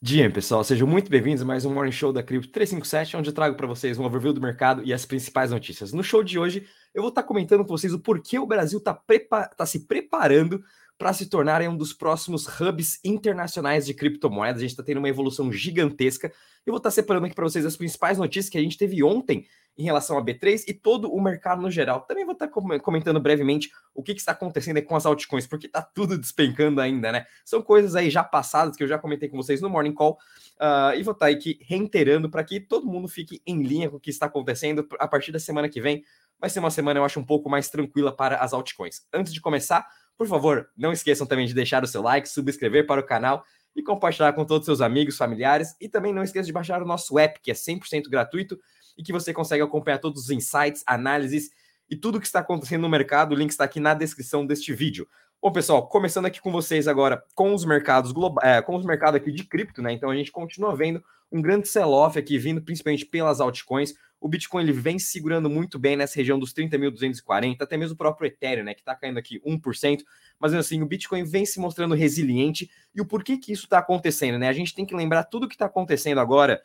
Dia, pessoal, sejam muito bem-vindos a mais um Morning Show da Cripto 357, onde eu trago para vocês um overview do mercado e as principais notícias. No show de hoje, eu vou estar comentando com vocês o porquê o Brasil está tá se preparando para se tornar um dos próximos hubs internacionais de criptomoedas. A gente está tendo uma evolução gigantesca. Eu vou estar separando aqui para vocês as principais notícias que a gente teve ontem em relação a B3 e todo o mercado no geral. Também vou estar comentando brevemente o que, que está acontecendo com as altcoins, porque está tudo despencando ainda, né? São coisas aí já passadas que eu já comentei com vocês no Morning Call uh, e vou estar aqui reiterando para que todo mundo fique em linha com o que está acontecendo a partir da semana que vem. Vai ser uma semana, eu acho, um pouco mais tranquila para as altcoins. Antes de começar, por favor, não esqueçam também de deixar o seu like, subscrever para o canal e compartilhar com todos os seus amigos, familiares. E também não esqueça de baixar o nosso app, que é 100% gratuito e que você consegue acompanhar todos os insights, análises e tudo o que está acontecendo no mercado. O link está aqui na descrição deste vídeo. Bom, pessoal, começando aqui com vocês agora com os mercados globais, é, com os mercados aqui de cripto, né? Então a gente continua vendo um grande sell-off aqui vindo principalmente pelas altcoins. O Bitcoin ele vem segurando muito bem nessa região dos 30.240, até mesmo o próprio Ethereum, né, que está caindo aqui 1%, mas assim, o Bitcoin vem se mostrando resiliente. E o porquê que isso está acontecendo, né? A gente tem que lembrar tudo o que está acontecendo agora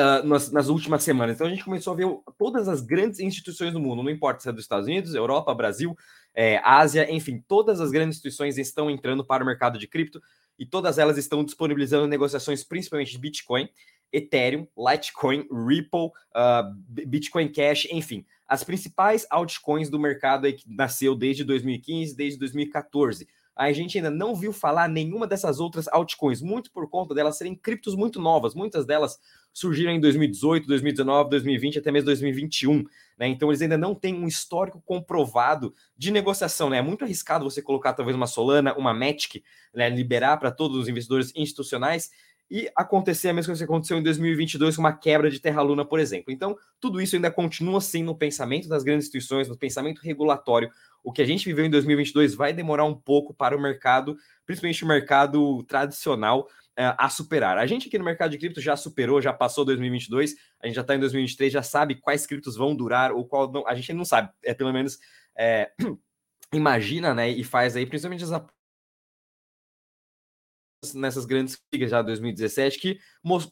Uh, nas, nas, últimas semanas. Então a gente começou a ver todas as grandes instituições do mundo, não importa se é dos Estados Unidos, Europa, Brasil, é, Ásia, enfim, todas as grandes instituições estão entrando para o mercado de cripto e todas elas estão disponibilizando negociações principalmente de Bitcoin, Ethereum, Litecoin, Ripple, uh, Bitcoin Cash, enfim, as principais altcoins do mercado aí que nasceu desde 2015, desde 2014 a gente ainda não viu falar nenhuma dessas outras altcoins, muito por conta delas serem criptos muito novas. Muitas delas surgiram em 2018, 2019, 2020, até mesmo 2021. Né? Então eles ainda não têm um histórico comprovado de negociação. Né? É muito arriscado você colocar talvez uma Solana, uma Matic, né? liberar para todos os investidores institucionais e acontecer a mesma coisa que aconteceu em 2022 com uma quebra de Terra Luna, por exemplo. Então, tudo isso ainda continua assim no pensamento das grandes instituições, no pensamento regulatório. O que a gente viveu em 2022 vai demorar um pouco para o mercado, principalmente o mercado tradicional, uh, a superar. A gente aqui no mercado de cripto já superou, já passou 2022, a gente já está em 2023, já sabe quais criptos vão durar ou qual não. A gente não sabe, é pelo menos. É, imagina, né, e faz aí, principalmente as nessas grandes ligas já 2017 que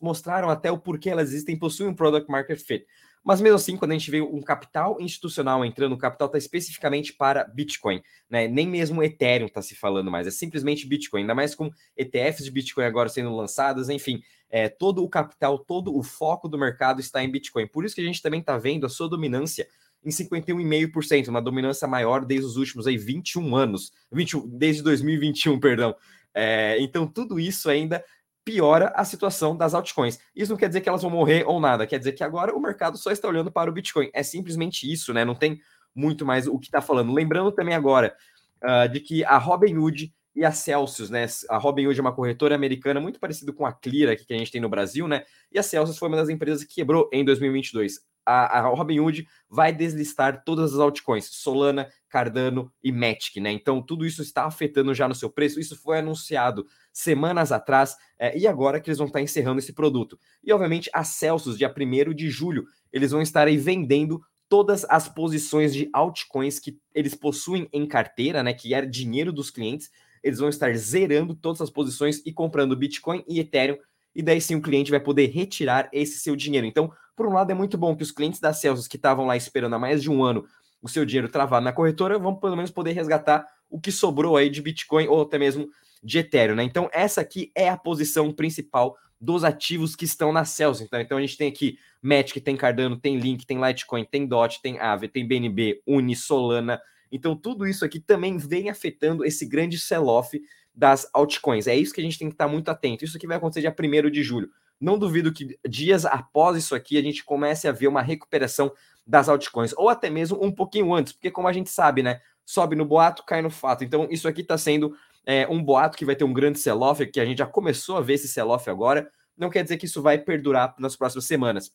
mostraram até o porquê elas existem, possuem um product market fit. Mas mesmo assim, quando a gente vê um capital institucional entrando, o capital está especificamente para Bitcoin, né? Nem mesmo Ethereum está se falando mais, é simplesmente Bitcoin, ainda mais com ETFs de Bitcoin agora sendo lançadas, enfim, é, todo o capital, todo o foco do mercado está em Bitcoin. Por isso que a gente também está vendo a sua dominância em 51,5%, uma dominância maior desde os últimos aí 21 anos, 21, desde 2021, perdão. É, então, tudo isso ainda piora a situação das altcoins. Isso não quer dizer que elas vão morrer ou nada, quer dizer que agora o mercado só está olhando para o Bitcoin. É simplesmente isso, né? Não tem muito mais o que está falando. Lembrando também agora uh, de que a Robinhood e a Celsius, né? A Robinhood é uma corretora americana muito parecida com a Clear que a gente tem no Brasil, né? E a Celsius foi uma das empresas que quebrou em 2022 a, a Robinhood vai deslistar todas as altcoins, Solana, Cardano e Matic, né? Então tudo isso está afetando já no seu preço. Isso foi anunciado semanas atrás é, e agora que eles vão estar encerrando esse produto. E obviamente a Celsius, dia 1 de julho, eles vão estar aí vendendo todas as posições de altcoins que eles possuem em carteira, né? Que é dinheiro dos clientes. Eles vão estar zerando todas as posições e comprando Bitcoin e Ethereum e daí sim o cliente vai poder retirar esse seu dinheiro. Então, por um lado, é muito bom que os clientes da Celsius que estavam lá esperando há mais de um ano o seu dinheiro travado na corretora vão pelo menos poder resgatar o que sobrou aí de Bitcoin ou até mesmo de Ethereum, né? Então, essa aqui é a posição principal dos ativos que estão na Celsius. Então, então a gente tem aqui Matic, tem Cardano, tem Link, tem Litecoin, tem DOT, tem Aave, tem BNB, Uni, Solana. Então, tudo isso aqui também vem afetando esse grande sell-off das altcoins. É isso que a gente tem que estar muito atento. Isso aqui vai acontecer dia 1 de julho. Não duvido que dias após isso aqui a gente comece a ver uma recuperação das altcoins, ou até mesmo um pouquinho antes, porque como a gente sabe, né? Sobe no boato, cai no fato. Então, isso aqui está sendo é, um boato que vai ter um grande sell-off, que a gente já começou a ver esse sell-off agora. Não quer dizer que isso vai perdurar nas próximas semanas.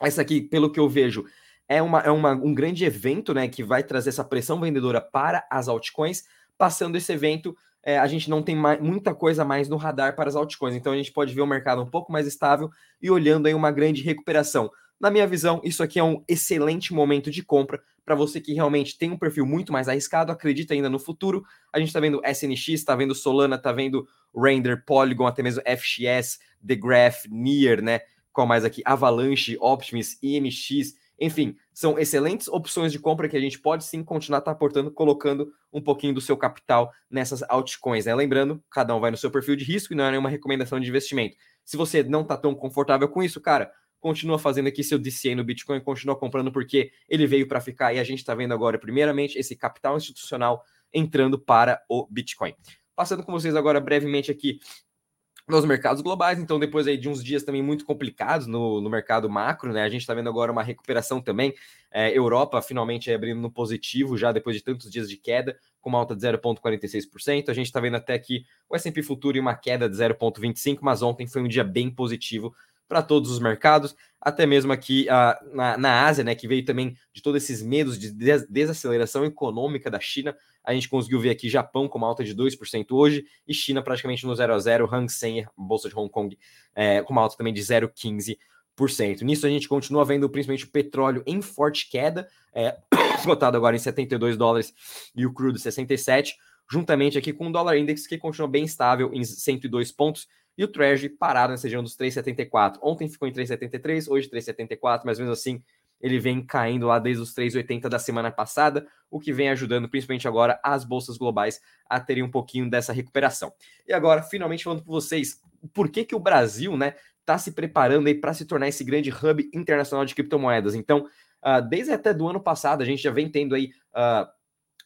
Essa aqui, pelo que eu vejo, é, uma, é uma, um grande evento, né? Que vai trazer essa pressão vendedora para as altcoins. Passando esse evento, é, a gente não tem mais, muita coisa mais no radar para as altcoins. Então a gente pode ver o mercado um pouco mais estável e olhando aí uma grande recuperação. Na minha visão, isso aqui é um excelente momento de compra para você que realmente tem um perfil muito mais arriscado, acredita ainda no futuro. A gente está vendo SNX, está vendo Solana, está vendo Render, Polygon, até mesmo FXS, The Graph, Near, né? Qual mais aqui? Avalanche, Optimus, IMX, enfim, são excelentes opções de compra que a gente pode sim continuar tá aportando, colocando um pouquinho do seu capital nessas altcoins, né? Lembrando, cada um vai no seu perfil de risco e não é nenhuma recomendação de investimento. Se você não está tão confortável com isso, cara, continua fazendo aqui seu DCA no Bitcoin, continua comprando porque ele veio para ficar e a gente está vendo agora, primeiramente, esse capital institucional entrando para o Bitcoin. Passando com vocês agora brevemente aqui nos mercados globais, então depois aí de uns dias também muito complicados no, no mercado macro, né? A gente está vendo agora uma recuperação também. É, Europa finalmente abrindo no positivo já depois de tantos dias de queda, com uma alta de 0,46%. A gente está vendo até aqui o S&P Futuro e uma queda de 0,25%, mas ontem foi um dia bem positivo para todos os mercados, até mesmo aqui uh, na, na Ásia, né, que veio também de todos esses medos de des desaceleração econômica da China. A gente conseguiu ver aqui Japão com uma alta de 2% hoje e China praticamente no 0 a 0, Hang Seng, bolsa de Hong Kong, é, com uma alta também de 0,15%. Nisso a gente continua vendo principalmente o petróleo em forte queda, é, cotado agora em 72 dólares e o crudo 67, juntamente aqui com o dólar index que continua bem estável em 102 pontos, e o Treasury parado nessa região dos 3,74. Ontem ficou em 3,73, hoje 3,74, mas mesmo assim ele vem caindo lá desde os 3,80 da semana passada, o que vem ajudando principalmente agora as bolsas globais a terem um pouquinho dessa recuperação. E agora, finalmente falando com vocês, por que que o Brasil, né, está se preparando aí para se tornar esse grande hub internacional de criptomoedas? Então, uh, desde até do ano passado, a gente já vem tendo aí uh,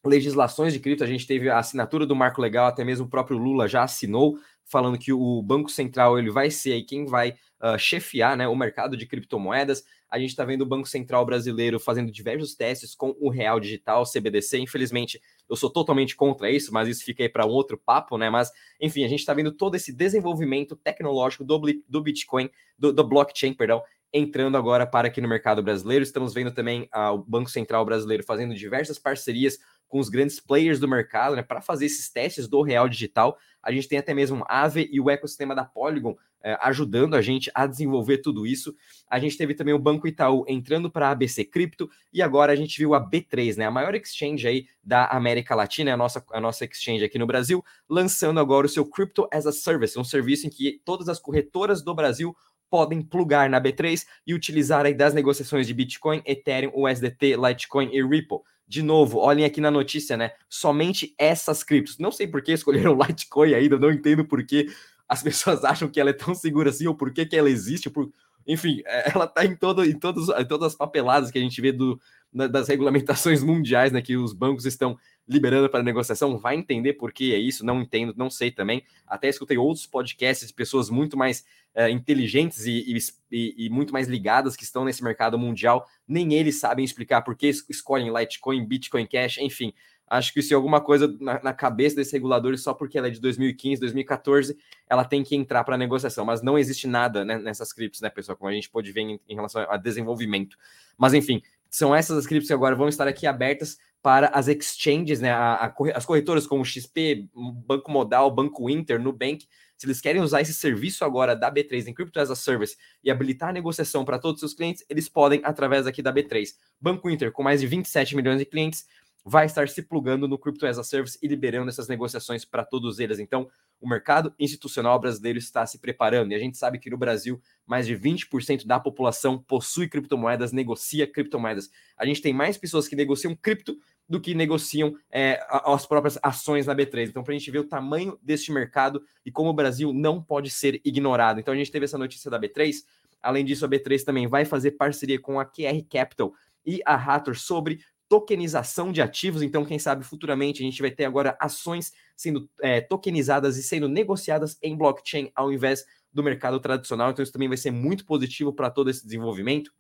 legislações de cripto, a gente teve a assinatura do marco legal, até mesmo o próprio Lula já assinou falando que o Banco Central ele vai ser aí quem vai uh, chefiar né, o mercado de criptomoedas. A gente está vendo o Banco Central brasileiro fazendo diversos testes com o Real Digital, CBDC. Infelizmente, eu sou totalmente contra isso, mas isso fica aí para um outro papo, né? Mas, enfim, a gente está vendo todo esse desenvolvimento tecnológico do, do Bitcoin, do, do blockchain, perdão, entrando agora para aqui no mercado brasileiro. Estamos vendo também uh, o Banco Central brasileiro fazendo diversas parcerias com os grandes players do mercado, né, para fazer esses testes do real digital. A gente tem até mesmo a Aave e o ecossistema da Polygon é, ajudando a gente a desenvolver tudo isso. A gente teve também o Banco Itaú entrando para a ABC Cripto e agora a gente viu a B3, né, a maior exchange aí da América Latina, a nossa, a nossa exchange aqui no Brasil, lançando agora o seu Crypto as a Service, um serviço em que todas as corretoras do Brasil podem plugar na B3 e utilizar aí das negociações de Bitcoin, Ethereum, USDT, Litecoin e Ripple. De novo, olhem aqui na notícia, né? Somente essas criptos. Não sei por que escolheram Litecoin ainda, não entendo por que as pessoas acham que ela é tão segura assim, ou por que, que ela existe. Por... Enfim, é, ela está em, todo, em, todos, em todas as papeladas que a gente vê do, das regulamentações mundiais, né? Que os bancos estão liberando para negociação. Vai entender por que é isso, não entendo, não sei também. Até escutei outros podcasts de pessoas muito mais é, inteligentes e, e, e, muito mais ligadas que estão nesse mercado mundial, nem eles sabem explicar por que escolhem Litecoin, Bitcoin Cash, enfim. Acho que é alguma coisa na, na cabeça desses reguladores só porque ela é de 2015, 2014, ela tem que entrar para negociação, mas não existe nada né, nessas criptos, né, pessoal? Como a gente pode ver em, em relação a desenvolvimento. Mas enfim, são essas as criptos que agora vão estar aqui abertas para as exchanges, né, a, a, as corretoras como XP, Banco Modal, Banco Inter, Nubank, se eles querem usar esse serviço agora da B3 em Crypto as a Service e habilitar a negociação para todos os seus clientes, eles podem através aqui da B3. Banco Inter, com mais de 27 milhões de clientes, vai estar se plugando no Crypto as a Service e liberando essas negociações para todos eles. Então, o mercado institucional brasileiro está se preparando. E a gente sabe que no Brasil, mais de 20% da população possui criptomoedas, negocia criptomoedas. A gente tem mais pessoas que negociam cripto do que negociam é, as próprias ações na B3. Então, para a gente ver o tamanho deste mercado e como o Brasil não pode ser ignorado. Então, a gente teve essa notícia da B3. Além disso, a B3 também vai fazer parceria com a QR Capital e a Hathor sobre tokenização de ativos. Então, quem sabe futuramente a gente vai ter agora ações sendo é, tokenizadas e sendo negociadas em blockchain ao invés do mercado tradicional. Então, isso também vai ser muito positivo para todo esse desenvolvimento.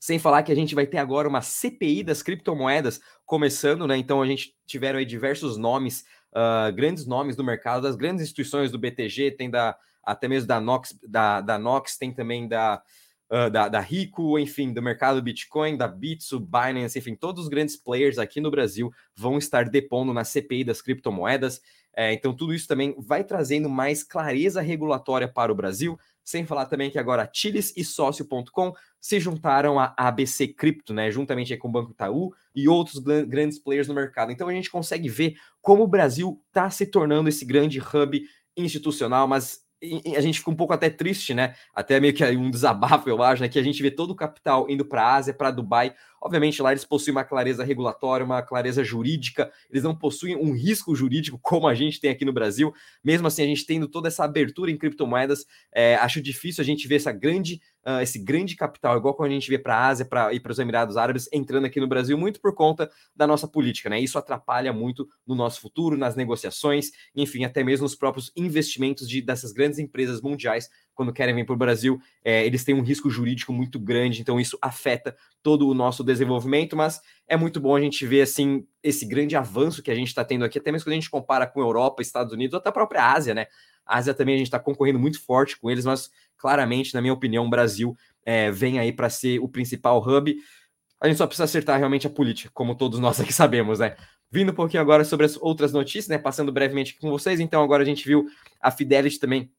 Sem falar que a gente vai ter agora uma CPI das criptomoedas começando, né? Então, a gente tiveram aí diversos nomes, uh, grandes nomes do mercado, das grandes instituições do BTG, tem da até mesmo da Nox, da, da Nox, tem também da uh, da, da Rico, enfim, do mercado Bitcoin, da Bitso, Binance, enfim, todos os grandes players aqui no Brasil vão estar depondo na CPI das criptomoedas. É, então, tudo isso também vai trazendo mais clareza regulatória para o Brasil. Sem falar também que agora Chiles e Sócio.com se juntaram à ABC Cripto, né? Juntamente com o Banco Itaú e outros grandes players no mercado. Então a gente consegue ver como o Brasil está se tornando esse grande hub institucional, mas a gente fica um pouco até triste, né? Até meio que um desabafo, eu acho, né? Que a gente vê todo o capital indo para a Ásia, para Dubai. Obviamente, lá eles possuem uma clareza regulatória, uma clareza jurídica, eles não possuem um risco jurídico como a gente tem aqui no Brasil. Mesmo assim, a gente tendo toda essa abertura em criptomoedas, é, acho difícil a gente ver essa grande uh, esse grande capital, igual quando a gente vê para a Ásia pra, e para os Emirados Árabes, entrando aqui no Brasil, muito por conta da nossa política, né? Isso atrapalha muito no nosso futuro, nas negociações, enfim, até mesmo nos próprios investimentos de, dessas grandes empresas mundiais quando querem vir para o Brasil, é, eles têm um risco jurídico muito grande, então isso afeta todo o nosso desenvolvimento, mas é muito bom a gente ver assim esse grande avanço que a gente está tendo aqui, até mesmo quando a gente compara com Europa, Estados Unidos, ou até a própria Ásia, né? A Ásia também a gente está concorrendo muito forte com eles, mas claramente, na minha opinião, o Brasil é, vem aí para ser o principal hub. A gente só precisa acertar realmente a política, como todos nós aqui sabemos, né? Vindo um pouquinho agora sobre as outras notícias, né? Passando brevemente aqui com vocês. Então, agora a gente viu a Fidelity também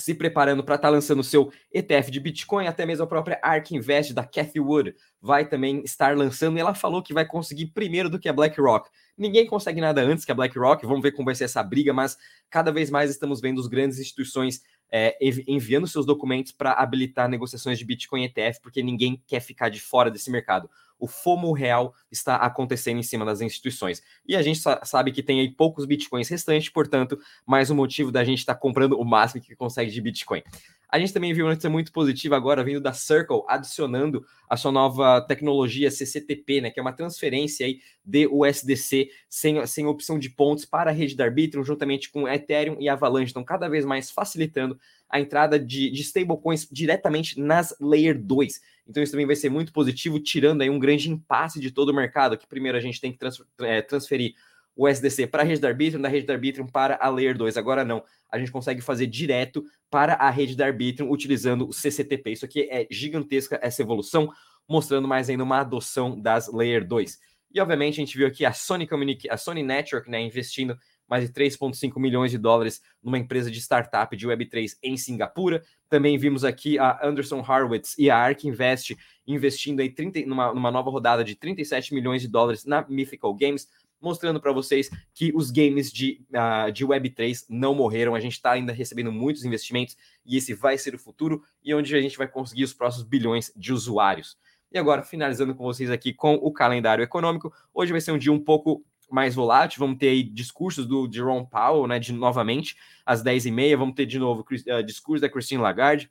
se preparando para estar tá lançando o seu ETF de Bitcoin, até mesmo a própria ARK Invest da Cathy Wood vai também estar lançando, e ela falou que vai conseguir primeiro do que a BlackRock. Ninguém consegue nada antes que a BlackRock, vamos ver como vai ser essa briga, mas cada vez mais estamos vendo as grandes instituições é, enviando seus documentos para habilitar negociações de Bitcoin ETF, porque ninguém quer ficar de fora desse mercado. O FOMO real está acontecendo em cima das instituições. E a gente sabe que tem aí poucos Bitcoins restantes, portanto, mais um motivo da gente estar tá comprando o máximo que consegue de Bitcoin. A gente também viu uma notícia muito positiva agora vindo da Circle, adicionando a sua nova tecnologia CCTP, né, que é uma transferência aí de USDC sem, sem opção de pontos para a rede da Arbitrum, juntamente com Ethereum e Avalanche. Então, cada vez mais facilitando a entrada de, de stablecoins diretamente nas Layer 2. Então, isso também vai ser muito positivo, tirando aí um grande impasse de todo o mercado, que primeiro a gente tem que é, transferir o SDC para a rede da Arbitrum, da rede da Arbitrum para a Layer 2. Agora não, a gente consegue fazer direto para a rede da Arbitrum utilizando o CCTP. Isso aqui é gigantesca essa evolução, mostrando mais ainda uma adoção das Layer 2. E obviamente a gente viu aqui a Sony Communic a Sony Network, né, investindo mais de 3,5 milhões de dólares numa empresa de startup de Web3 em Singapura. Também vimos aqui a Anderson Harwitz e a Ark Invest investindo aí 30, numa, numa nova rodada de 37 milhões de dólares na Mythical Games, mostrando para vocês que os games de, uh, de Web3 não morreram. A gente está ainda recebendo muitos investimentos e esse vai ser o futuro e onde a gente vai conseguir os próximos bilhões de usuários. E agora, finalizando com vocês aqui com o calendário econômico, hoje vai ser um dia um pouco mais volátil, vamos ter aí discursos do Jerome Powell, né, de novamente, às 10h30, vamos ter de novo uh, discurso da Christine Lagarde,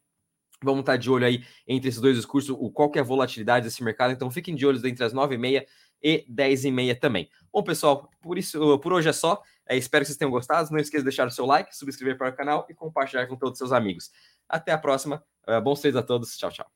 Vamos estar de olho aí entre esses dois discursos, o, qual que é a volatilidade desse mercado. Então fiquem de olho entre as 9h30 e 10 e meia também. Bom, pessoal, por isso, por hoje é só. É, espero que vocês tenham gostado. Não esqueça de deixar o seu like, subscrever para o canal e compartilhar com todos os seus amigos. Até a próxima. Uh, bons treinos a todos. Tchau, tchau.